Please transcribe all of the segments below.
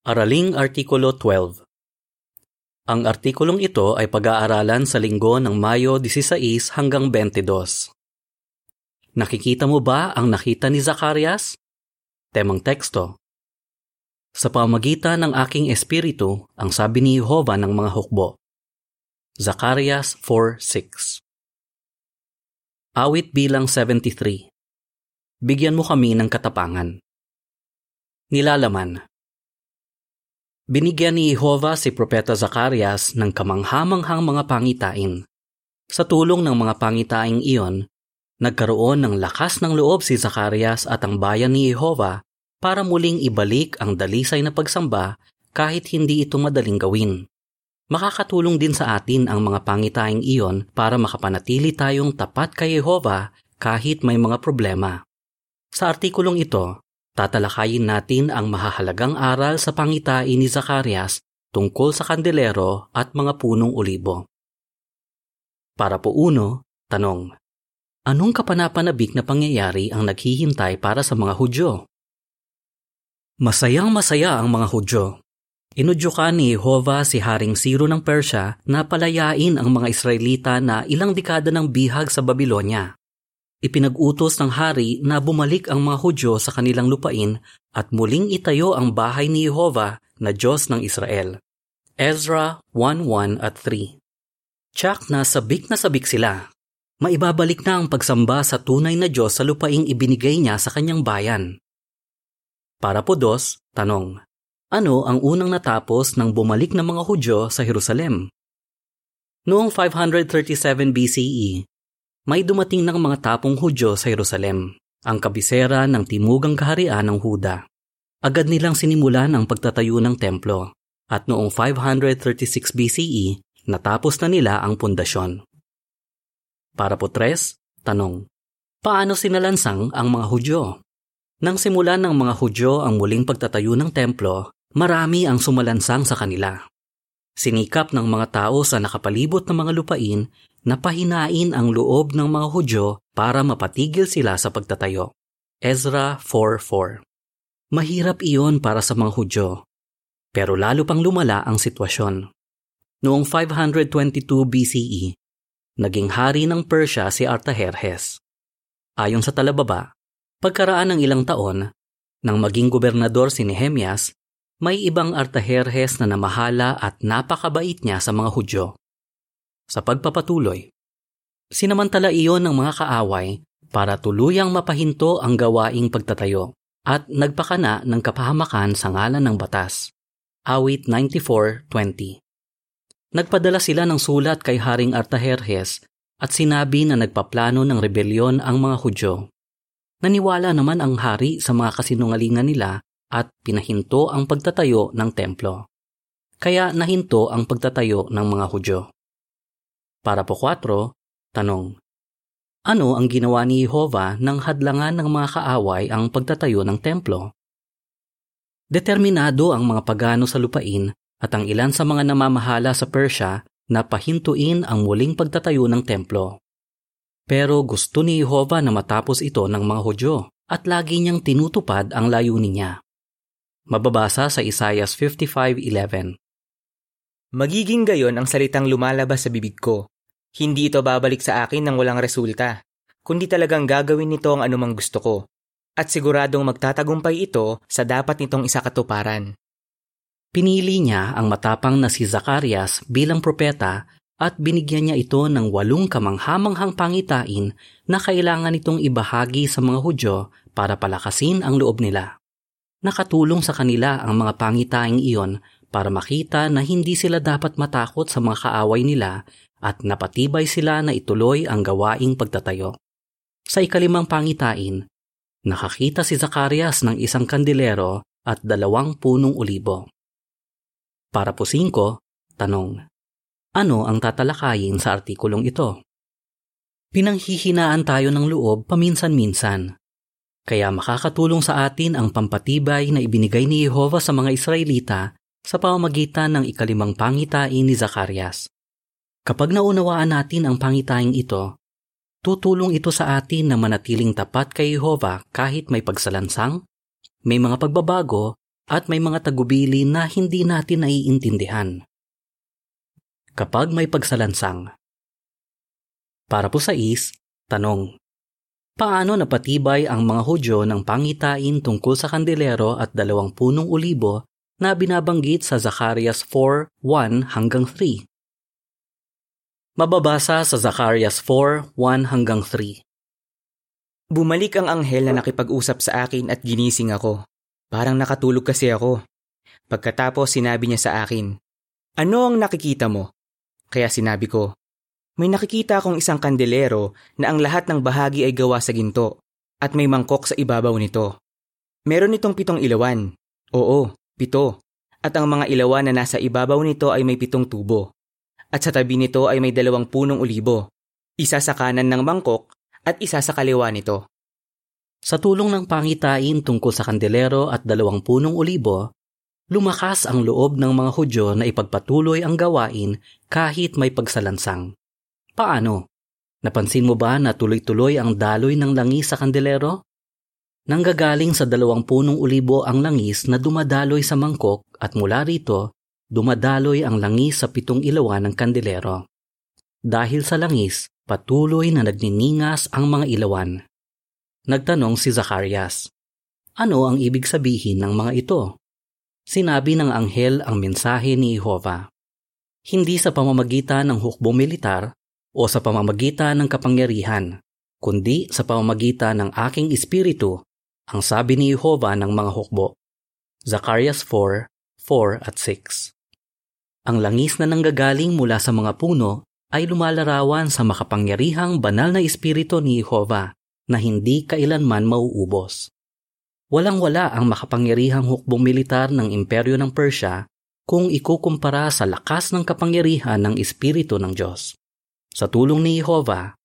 Araling Artikulo 12 Ang artikulong ito ay pag-aaralan sa linggo ng Mayo 16 hanggang 22. Nakikita mo ba ang nakita ni Zacarias? Temang teksto. Sa pamagitan ng aking espiritu, ang sabi ni Jehova ng mga hukbo. Zacarias 4.6 Awit bilang 73 Bigyan mo kami ng katapangan. Nilalaman Binigyan ni Jehovah si Propeta Zacarias ng kamanghamanghang mga pangitain. Sa tulong ng mga pangitaing iyon, nagkaroon ng lakas ng loob si Zacarias at ang bayan ni Jehovah para muling ibalik ang dalisay na pagsamba kahit hindi ito madaling gawin. Makakatulong din sa atin ang mga pangitaing iyon para makapanatili tayong tapat kay Jehovah kahit may mga problema. Sa artikulong ito, tatalakayin natin ang mahahalagang aral sa pangitain ni Zacarias tungkol sa kandelero at mga punong olibo. Para po uno, tanong, anong kapanapanabik na pangyayari ang naghihintay para sa mga Hudyo? Masayang masaya ang mga Hudyo. Inudyukan ni Jehovah si Haring Siro ng Persya na palayain ang mga Israelita na ilang dekada ng bihag sa Babylonia ipinag-utos ng hari na bumalik ang mga Hudyo sa kanilang lupain at muling itayo ang bahay ni Jehovah na Diyos ng Israel. Ezra 1.1 at 3 Tsak na sabik na sabik sila. Maibabalik na ang pagsamba sa tunay na Diyos sa lupaing ibinigay niya sa kanyang bayan. Para po dos, tanong, ano ang unang natapos ng bumalik ng mga Hudyo sa Jerusalem? Noong 537 BCE, may dumating ng mga tapong Hudyo sa Jerusalem, ang kabisera ng timugang kaharian ng Huda. Agad nilang sinimulan ang pagtatayo ng templo at noong 536 BCE natapos na nila ang pundasyon. Para po tres, tanong, paano sinalansang ang mga Hudyo? Nang simulan ng mga Hudyo ang muling pagtatayo ng templo, marami ang sumalansang sa kanila. Sinikap ng mga tao sa nakapalibot ng mga lupain na pahinain ang loob ng mga Hudyo para mapatigil sila sa pagtatayo. Ezra 4.4 Mahirap iyon para sa mga Hudyo, pero lalo pang lumala ang sitwasyon. Noong 522 BCE, naging hari ng Persia si Artaherhes. Ayon sa talababa, pagkaraan ng ilang taon, nang maging gobernador si Nehemias, may ibang Artaherhes na namahala at napakabait niya sa mga Hudyo. Sa pagpapatuloy, sinamantala iyon ng mga kaaway para tuluyang mapahinto ang gawaing pagtatayo at nagpakana ng kapahamakan sa ngalan ng batas. Awit 94.20 Nagpadala sila ng sulat kay Haring Artaherhes at sinabi na nagpaplano ng rebelyon ang mga Hudyo. Naniwala naman ang hari sa mga kasinungalingan nila at pinahinto ang pagtatayo ng templo. Kaya nahinto ang pagtatayo ng mga Hudyo. Para po 4, tanong. Ano ang ginawa ni Jehovah nang hadlangan ng mga kaaway ang pagtatayo ng templo? Determinado ang mga pagano sa lupain at ang ilan sa mga namamahala sa Persya na pahintuin ang muling pagtatayo ng templo. Pero gusto ni Jehovah na matapos ito ng mga Hudyo at lagi niyang tinutupad ang layunin niya. Mababasa sa Isaiah 55.11 Magiging gayon ang salitang lumalabas sa bibig ko. Hindi ito babalik sa akin ng walang resulta, kundi talagang gagawin nito ang anumang gusto ko. At siguradong magtatagumpay ito sa dapat nitong isakatuparan. Pinili niya ang matapang na si Zacarias bilang propeta at binigyan niya ito ng walong kamanghamanghang pangitain na kailangan itong ibahagi sa mga Hudyo para palakasin ang loob nila. Nakatulong sa kanila ang mga pangitaing iyon para makita na hindi sila dapat matakot sa mga kaaway nila at napatibay sila na ituloy ang gawaing pagtatayo. Sa ikalimang pangitain, nakakita si Zacarias ng isang kandilero at dalawang punong ulibo. Para po singko, tanong, ano ang tatalakayin sa artikulong ito? Pinanghihinaan tayo ng loob paminsan-minsan kaya makakatulong sa atin ang pampatibay na ibinigay ni Jehovah sa mga Israelita sa pamamagitan ng ikalimang pangitain ni Zacarias. Kapag naunawaan natin ang pangitaing ito, tutulong ito sa atin na manatiling tapat kay Jehovah kahit may pagsalansang, may mga pagbabago, at may mga tagubili na hindi natin naiintindihan. Kapag may pagsalansang. Para po sa is, tanong. Paano napatibay ang mga Hudyo ng pangitain tungkol sa kandelero at dalawang punong ulibo na binabanggit sa Zacarias 4:1 hanggang 3? Mababasa sa Zacarias 4:1 hanggang 3. Bumalik ang anghel na nakipag-usap sa akin at ginising ako. Parang nakatulog kasi ako. Pagkatapos sinabi niya sa akin, Ano ang nakikita mo? Kaya sinabi ko, May nakikita akong isang kandelero na ang lahat ng bahagi ay gawa sa ginto at may mangkok sa ibabaw nito. Meron itong pitong ilawan. Oo, pito. At ang mga ilawan na nasa ibabaw nito ay may pitong tubo. At sa tabi nito ay may dalawang punong ulibo. Isa sa kanan ng mangkok at isa sa kaliwa nito. Sa tulong ng pangitain tungkol sa kandelero at dalawang punong ulibo, lumakas ang loob ng mga Hudyo na ipagpatuloy ang gawain kahit may pagsalansang. Paano? Napansin mo ba na tuloy-tuloy ang daloy ng langis sa kandelero? Nanggagaling sa dalawang punong ulibo ang langis na dumadaloy sa mangkok at mula rito, dumadaloy ang langis sa pitong ilawan ng kandelero. Dahil sa langis, Patuloy na nagniningas ang mga ilawan. Nagtanong si Zacarias, Ano ang ibig sabihin ng mga ito? Sinabi ng anghel ang mensahe ni Jehova. Hindi sa pamamagitan ng hukbong militar o sa pamamagitan ng kapangyarihan, kundi sa pamamagitan ng aking espiritu, ang sabi ni Jehova ng mga hukbo. Zacarias 4, 4 at 6 Ang langis na nanggagaling mula sa mga puno ay lumalarawan sa makapangyarihang banal na espiritu ni Jehova na hindi kailanman mauubos. Walang-wala ang makapangyarihang hukbong militar ng imperyo ng Persya kung ikukumpara sa lakas ng kapangyarihan ng Espiritu ng Diyos. Sa tulong ni Jehova,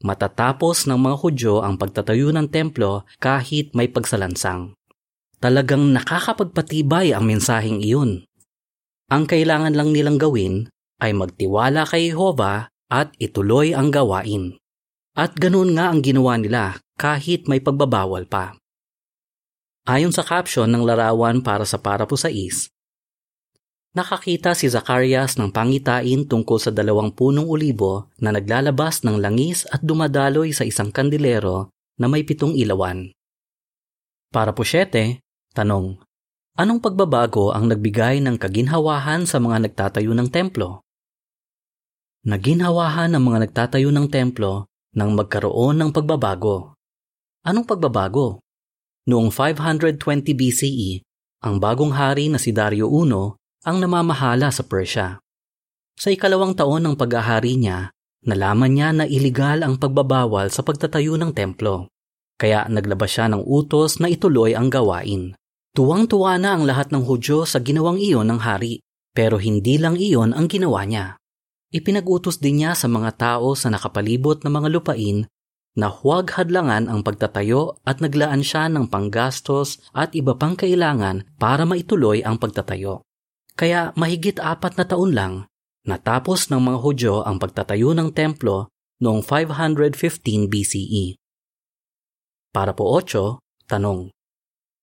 matatapos ng mga Hudyo ang pagtatayo ng templo kahit may pagsalansang. Talagang nakakapagpatibay ang mensaheng iyon. Ang kailangan lang nilang gawin ay magtiwala kay Jehova at ituloy ang gawain. At ganoon nga ang ginawa nila kahit may pagbabawal pa. Ayon sa caption ng larawan para sa para po sa is, nakakita si Zacarias ng pangitain tungkol sa dalawang punong ulibo na naglalabas ng langis at dumadaloy sa isang kandilero na may pitong ilawan. Para po siyete, tanong, anong pagbabago ang nagbigay ng kaginhawahan sa mga nagtatayo ng templo? Naginhawahan ng mga nagtatayo ng templo nang magkaroon ng pagbabago. Anong pagbabago? Noong 520 BCE, ang bagong hari na si Dario I ang namamahala sa Persia. Sa ikalawang taon ng pag-ahari niya, nalaman niya na iligal ang pagbabawal sa pagtatayo ng templo. Kaya naglabas siya ng utos na ituloy ang gawain. Tuwang-tuwa na ang lahat ng Hudyo sa ginawang iyon ng hari, pero hindi lang iyon ang ginawa niya. Ipinag-utos din niya sa mga tao sa nakapalibot na mga lupain na huwag hadlangan ang pagtatayo at naglaan siya ng panggastos at iba pang kailangan para maituloy ang pagtatayo. Kaya mahigit apat na taon lang, natapos ng mga Hudyo ang pagtatayo ng templo noong 515 BCE. Para po 8, tanong,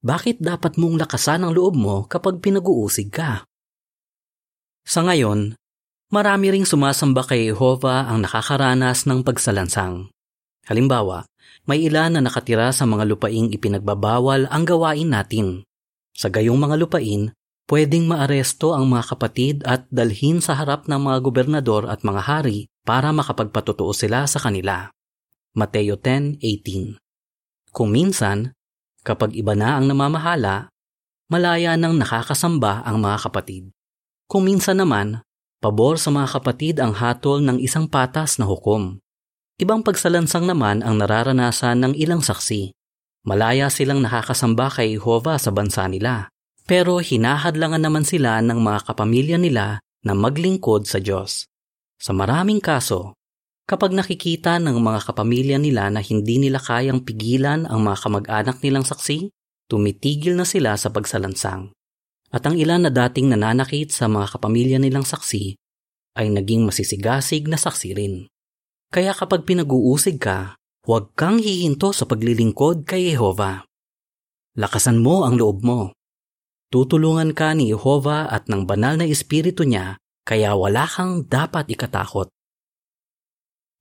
bakit dapat mong lakasan ang loob mo kapag pinag-uusig ka? Sa ngayon, Marami ring sumasamba kay Jehovah ang nakakaranas ng pagsalansang. Halimbawa, may ilan na nakatira sa mga lupaing ipinagbabawal ang gawain natin. Sa gayong mga lupain, pwedeng maaresto ang mga kapatid at dalhin sa harap ng mga gobernador at mga hari para makapagpatotoo sila sa kanila. Mateo 10.18 Kung minsan, kapag iba na ang namamahala, malaya nang nakakasamba ang mga kapatid. Kung minsan naman, Pabor sa mga kapatid ang hatol ng isang patas na hukom. Ibang pagsalansang naman ang nararanasan ng ilang saksi. Malaya silang nakakasamba kay Jehovah sa bansa nila. Pero hinahadlangan naman sila ng mga kapamilya nila na maglingkod sa Diyos. Sa maraming kaso, kapag nakikita ng mga kapamilya nila na hindi nila kayang pigilan ang mga kamag-anak nilang saksi, tumitigil na sila sa pagsalansang at ang ilan na dating nananakit sa mga kapamilya nilang saksi ay naging masisigasig na saksi rin. Kaya kapag pinag-uusig ka, huwag kang hihinto sa paglilingkod kay Jehova. Lakasan mo ang loob mo. Tutulungan ka ni Jehova at ng banal na espiritu niya kaya wala kang dapat ikatakot.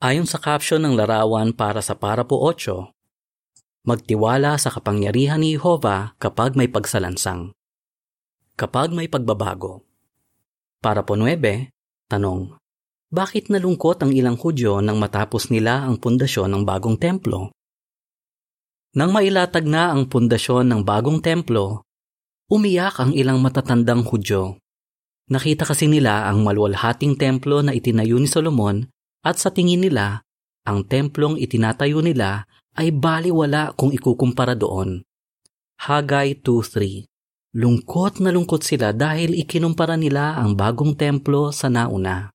Ayon sa caption ng larawan para sa Parapo 8, magtiwala sa kapangyarihan ni Jehova kapag may pagsalansang. Kapag may pagbabago. Para po 9, tanong, bakit nalungkot ang ilang Hudyo nang matapos nila ang pundasyon ng bagong templo? Nang mailatag na ang pundasyon ng bagong templo, Umiyak ang ilang matatandang Hudyo. Nakita kasi nila ang malwalhating templo na itinayo ni Solomon at sa tingin nila, ang templong itinatayo nila ay baliwala kung ikukumpara doon. Hagay 2.3 Lungkot na lungkot sila dahil ikinumpara nila ang bagong templo sa nauna.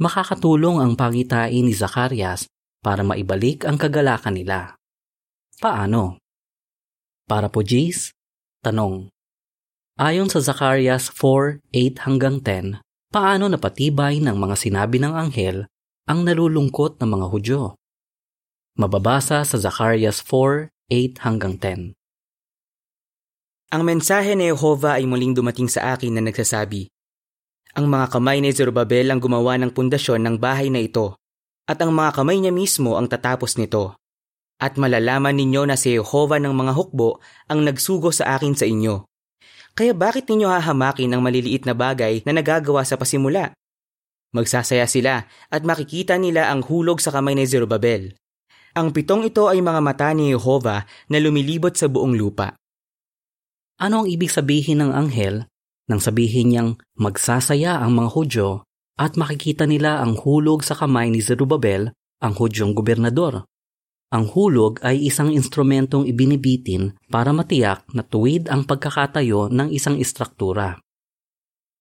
Makakatulong ang pangitain ni Zacarias para maibalik ang kagalakan nila. Paano? Para po Jace, tanong. Ayon sa Zacarias 4:8 hanggang 10, paano napatibay ng mga sinabi ng anghel ang nalulungkot na mga Hudyo? Mababasa sa Zacarias 4:8 hanggang 10. Ang mensahe ni Jehovah ay muling dumating sa akin na nagsasabi, Ang mga kamay ni Zerubbabel ang gumawa ng pundasyon ng bahay na ito, at ang mga kamay niya mismo ang tatapos nito. At malalaman ninyo na si Jehovah ng mga hukbo ang nagsugo sa akin sa inyo kaya bakit ninyo hahamakin ang maliliit na bagay na nagagawa sa pasimula? Magsasaya sila at makikita nila ang hulog sa kamay ni Zerubbabel. Ang pitong ito ay mga mata ni Jehovah na lumilibot sa buong lupa. Ano ang ibig sabihin ng anghel nang sabihin niyang magsasaya ang mga Hudyo at makikita nila ang hulog sa kamay ni Zerubbabel, ang Hudyong gobernador? Ang hulog ay isang instrumentong ibinibitin para matiyak na tuwid ang pagkakatayo ng isang istruktura.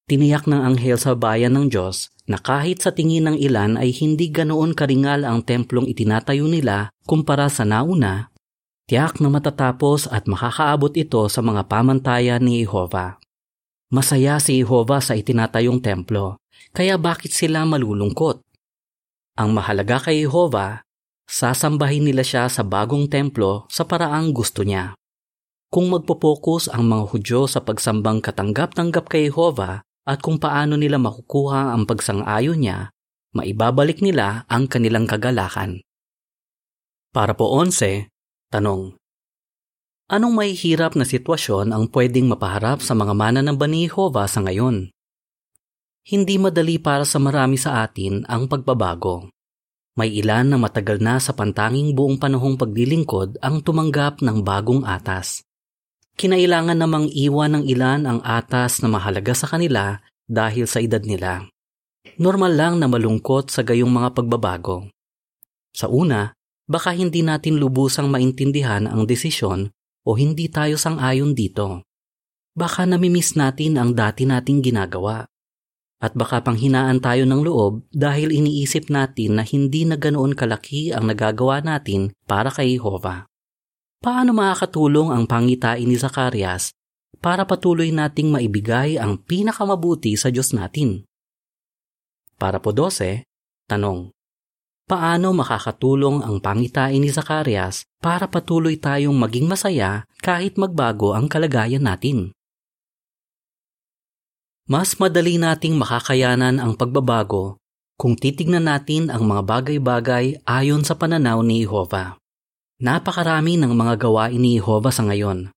Tiniyak ng anghel sa bayan ng Diyos na kahit sa tingin ng ilan ay hindi ganoon karingal ang templong itinatayo nila kumpara sa nauna, tiyak na matatapos at makakaabot ito sa mga pamantayan ni Jehova. Masaya si Jehova sa itinatayong templo, kaya bakit sila malulungkot? Ang mahalaga kay Jehova sasambahin nila siya sa bagong templo sa paraang gusto niya. Kung magpo-focus ang mga Hudyo sa pagsambang katanggap-tanggap kay Jehovah at kung paano nila makukuha ang pagsang-ayon niya, maibabalik nila ang kanilang kagalakan. Para po 11, tanong. Anong may hirap na sitwasyon ang pwedeng mapaharap sa mga mananamba ni Jehovah sa ngayon? Hindi madali para sa marami sa atin ang pagbabago. May ilan na matagal na sa pantanging buong panahong paglilingkod ang tumanggap ng bagong atas. Kinailangan namang iwan ng ilan ang atas na mahalaga sa kanila dahil sa edad nila. Normal lang na malungkot sa gayong mga pagbabago. Sa una, baka hindi natin lubusang maintindihan ang desisyon o hindi tayo sang-ayon dito. Baka namimiss natin ang dati nating ginagawa. At baka panghinaan tayo ng loob dahil iniisip natin na hindi na ganoon kalaki ang nagagawa natin para kay Jehovah. Paano makakatulong ang pangitain ni Zacarias para patuloy nating maibigay ang pinakamabuti sa Diyos natin? Para po 12, tanong. Paano makakatulong ang pangitain ni Zacarias para patuloy tayong maging masaya kahit magbago ang kalagayan natin? Mas madali nating makakayanan ang pagbabago kung titignan natin ang mga bagay-bagay ayon sa pananaw ni Jehovah. Napakarami ng mga gawain ni Jehovah sa ngayon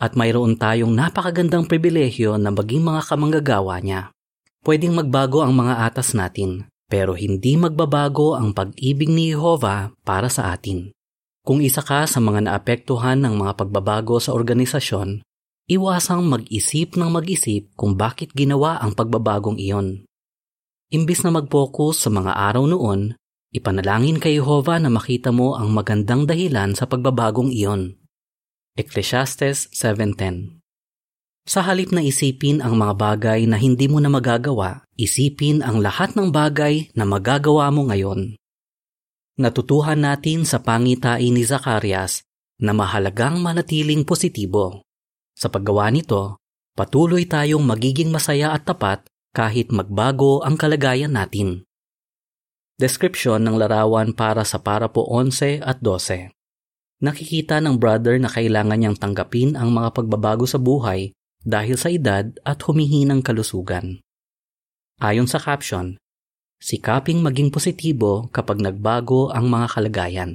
at mayroon tayong napakagandang pribilehyo na maging mga kamanggagawa niya. Pwedeng magbago ang mga atas natin, pero hindi magbabago ang pag-ibig ni Jehovah para sa atin. Kung isa ka sa mga naapektuhan ng mga pagbabago sa organisasyon, iwasang mag-isip ng mag-isip kung bakit ginawa ang pagbabagong iyon. Imbis na mag-focus sa mga araw noon, ipanalangin kay Jehovah na makita mo ang magandang dahilan sa pagbabagong iyon. Ecclesiastes 7.10 Sa halip na isipin ang mga bagay na hindi mo na magagawa, isipin ang lahat ng bagay na magagawa mo ngayon. Natutuhan natin sa pangitain ni Zacarias na mahalagang manatiling positibo. Sa paggawa nito, patuloy tayong magiging masaya at tapat kahit magbago ang kalagayan natin. Description ng larawan para sa para po 11 at 12. Nakikita ng brother na kailangan niyang tanggapin ang mga pagbabago sa buhay dahil sa edad at humihinang kalusugan. Ayon sa caption, sikaping maging positibo kapag nagbago ang mga kalagayan.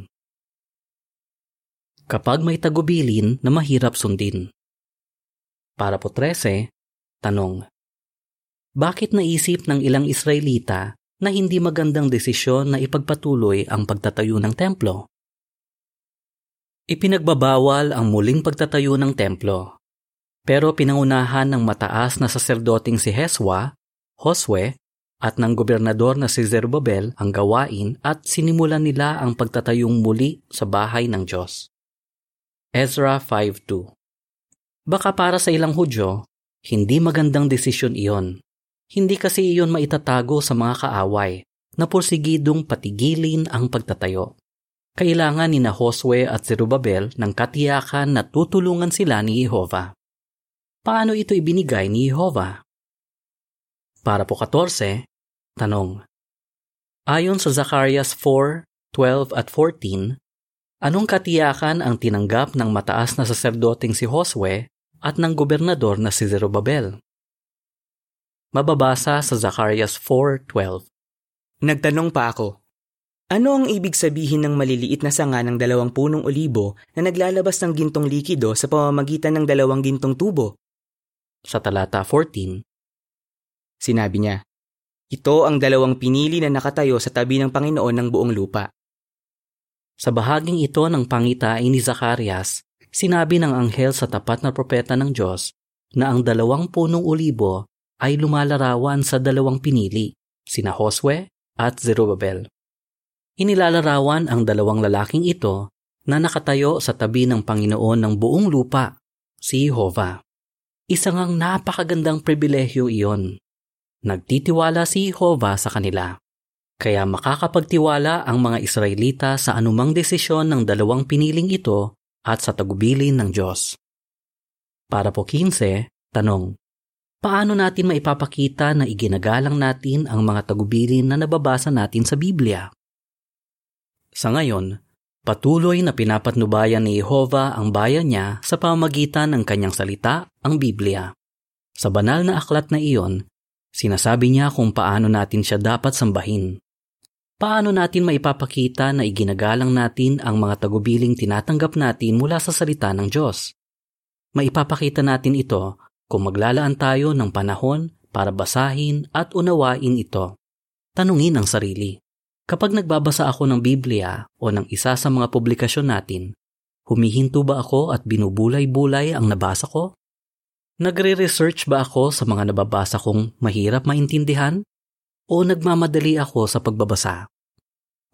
Kapag may tagubilin na mahirap sundin. Para po 13, tanong. Bakit naisip ng ilang Israelita na hindi magandang desisyon na ipagpatuloy ang pagtatayo ng templo? Ipinagbabawal ang muling pagtatayo ng templo. Pero pinangunahan ng mataas na saserdoting si Heswa Josue at ng gobernador na si Zerubbabel ang gawain at sinimulan nila ang pagtatayong muli sa bahay ng Diyos. Ezra 5.2 Baka para sa ilang Hudyo, hindi magandang desisyon iyon. Hindi kasi iyon maitatago sa mga kaaway na porsigidong patigilin ang pagtatayo. Kailangan ni na at Zerubbabel ng katiyakan na tutulungan sila ni Jehova. Paano ito ibinigay ni Jehova? Para po 14, tanong. Ayon sa Zacarias 4, 12 at 14, anong katiyakan ang tinanggap ng mataas na saserdoting si Josue at ng gobernador na si Zerubabel? Mababasa sa Zacarias 4.12 Nagtanong pa ako, ano ang ibig sabihin ng maliliit na sanga ng dalawang punong olibo na naglalabas ng gintong likido sa pamamagitan ng dalawang gintong tubo? Sa talata 14, Sinabi niya, Ito ang dalawang pinili na nakatayo sa tabi ng Panginoon ng buong lupa. Sa bahaging ito ng pangitain ni Zacarias, sinabi ng anghel sa tapat na propeta ng Diyos na ang dalawang punong olibo ay lumalarawan sa dalawang pinili, sina Josue at Zerubbabel. Inilalarawan ang dalawang lalaking ito na nakatayo sa tabi ng Panginoon ng buong lupa, si Jehovah. Isang ang napakagandang pribilehyo iyon Nagtitiwala si Jehovah sa kanila. Kaya makakapagtiwala ang mga Israelita sa anumang desisyon ng dalawang piniling ito at sa tagubilin ng Diyos. Para po 15, tanong. Paano natin maipapakita na iginagalang natin ang mga tagubilin na nababasa natin sa Biblia? Sa ngayon, patuloy na pinapatnubayan ni Jehovah ang bayan niya sa pamagitan ng kanyang salita, ang Biblia. Sa banal na aklat na iyon, Sinasabi niya kung paano natin siya dapat sambahin. Paano natin maipapakita na iginagalang natin ang mga tagubiling tinatanggap natin mula sa salita ng Diyos? Maipapakita natin ito kung maglalaan tayo ng panahon para basahin at unawain ito. Tanungin ang sarili. Kapag nagbabasa ako ng Biblia o ng isa sa mga publikasyon natin, humihinto ba ako at binubulay-bulay ang nabasa ko? Nagre-research ba ako sa mga nababasa kong mahirap maintindihan? O nagmamadali ako sa pagbabasa?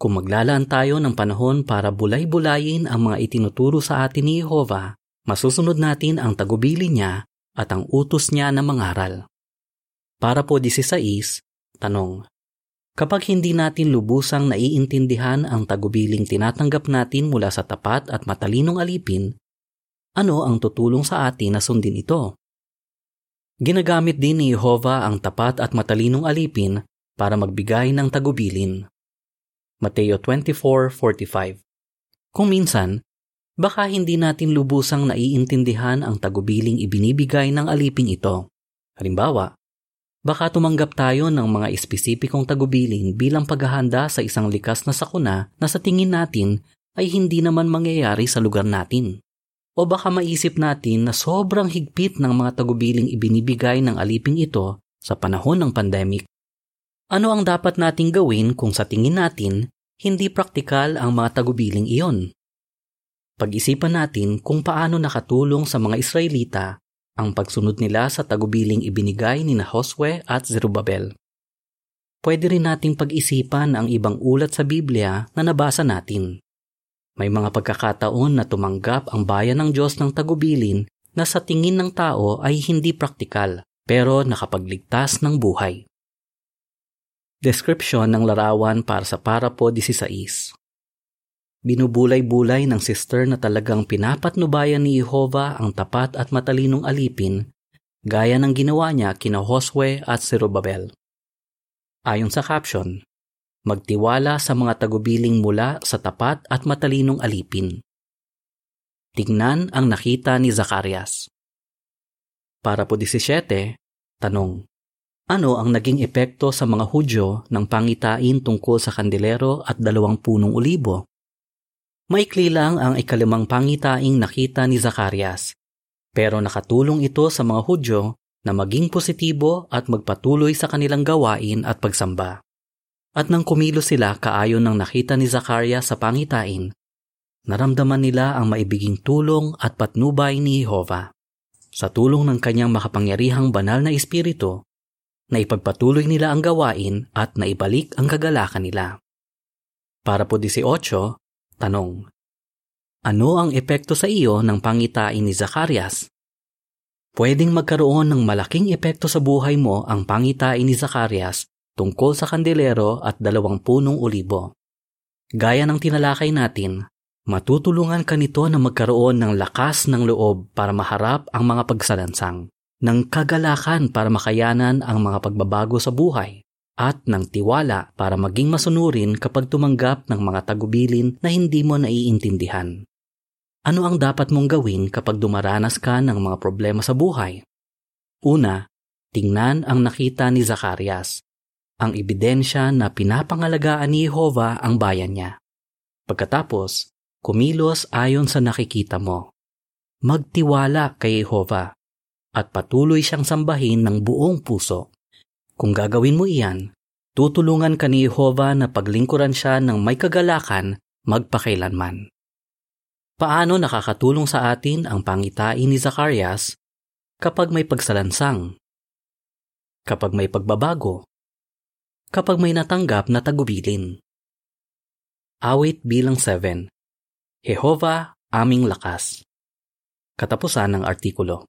Kung maglalaan tayo ng panahon para bulay-bulayin ang mga itinuturo sa atin ni Jehovah, masusunod natin ang tagubili niya at ang utos niya na mangaral. Para po 16, tanong. Kapag hindi natin lubusang naiintindihan ang tagubiling tinatanggap natin mula sa tapat at matalinong alipin, ano ang tutulong sa atin na sundin ito? Ginagamit din ni Jehovah ang tapat at matalinong alipin para magbigay ng tagubilin. Mateo 24:45. Kung minsan, baka hindi natin lubusang naiintindihan ang tagubiling ibinibigay ng aliping ito. Halimbawa, baka tumanggap tayo ng mga espesipikong tagubilin bilang paghahanda sa isang likas na sakuna na sa tingin natin ay hindi naman mangyayari sa lugar natin. O baka maisip natin na sobrang higpit ng mga tagubiling ibinibigay ng aliping ito sa panahon ng pandemic. Ano ang dapat nating gawin kung sa tingin natin hindi praktikal ang mga tagubiling iyon? Pag-isipan natin kung paano nakatulong sa mga Israelita ang pagsunod nila sa tagubiling ibinigay ni na at Zerubbabel. Pwede rin nating pag-isipan ang ibang ulat sa Biblia na nabasa natin. May mga pagkakataon na tumanggap ang bayan ng Diyos ng tagubilin na sa tingin ng tao ay hindi praktikal pero nakapagligtas ng buhay. Description ng larawan para sa Parapo 16 Binubulay-bulay ng sister na talagang pinapatnubayan ni Jehovah ang tapat at matalinong alipin gaya ng ginawa niya kina Josue at Zerubbabel. Ayon sa caption, magtiwala sa mga tagubiling mula sa tapat at matalinong alipin. Tingnan ang nakita ni Zacarias. Para po 17, tanong. Ano ang naging epekto sa mga Hudyo ng pangitain tungkol sa kandilero at dalawang punong ulibo? Maikli lang ang ikalimang pangitaing nakita ni Zacarias, pero nakatulong ito sa mga Hudyo na maging positibo at magpatuloy sa kanilang gawain at pagsamba. At nang kumilo sila kaayon ng nakita ni Zacarias sa pangitain, naramdaman nila ang maibiging tulong at patnubay ni Jehovah. Sa tulong ng kanyang makapangyarihang banal na espiritu, na ipagpatuloy nila ang gawain at naibalik ang kagalakan nila. Para po 18, tanong. Ano ang epekto sa iyo ng pangitain ni Zacarias? Pwedeng magkaroon ng malaking epekto sa buhay mo ang pangitain ni Zacarias tungkol sa kandelero at dalawang punong ulibo. Gaya ng tinalakay natin, matutulungan ka nito na magkaroon ng lakas ng loob para maharap ang mga pagsalansang ng kagalakan para makayanan ang mga pagbabago sa buhay at ng tiwala para maging masunurin kapag tumanggap ng mga tagubilin na hindi mo naiintindihan. Ano ang dapat mong gawin kapag dumaranas ka ng mga problema sa buhay? Una, tingnan ang nakita ni Zacarias, ang ebidensya na pinapangalagaan ni Jehovah ang bayan niya. Pagkatapos, kumilos ayon sa nakikita mo. Magtiwala kay Jehovah at patuloy siyang sambahin ng buong puso. Kung gagawin mo iyan, tutulungan ka ni Jehovah na paglingkuran siya ng may kagalakan magpakailanman. Paano nakakatulong sa atin ang pangitain ni Zacarias kapag may pagsalansang? Kapag may pagbabago? Kapag may natanggap na tagubilin? Awit bilang 7 Jehovah, aming lakas. Katapusan ng artikulo.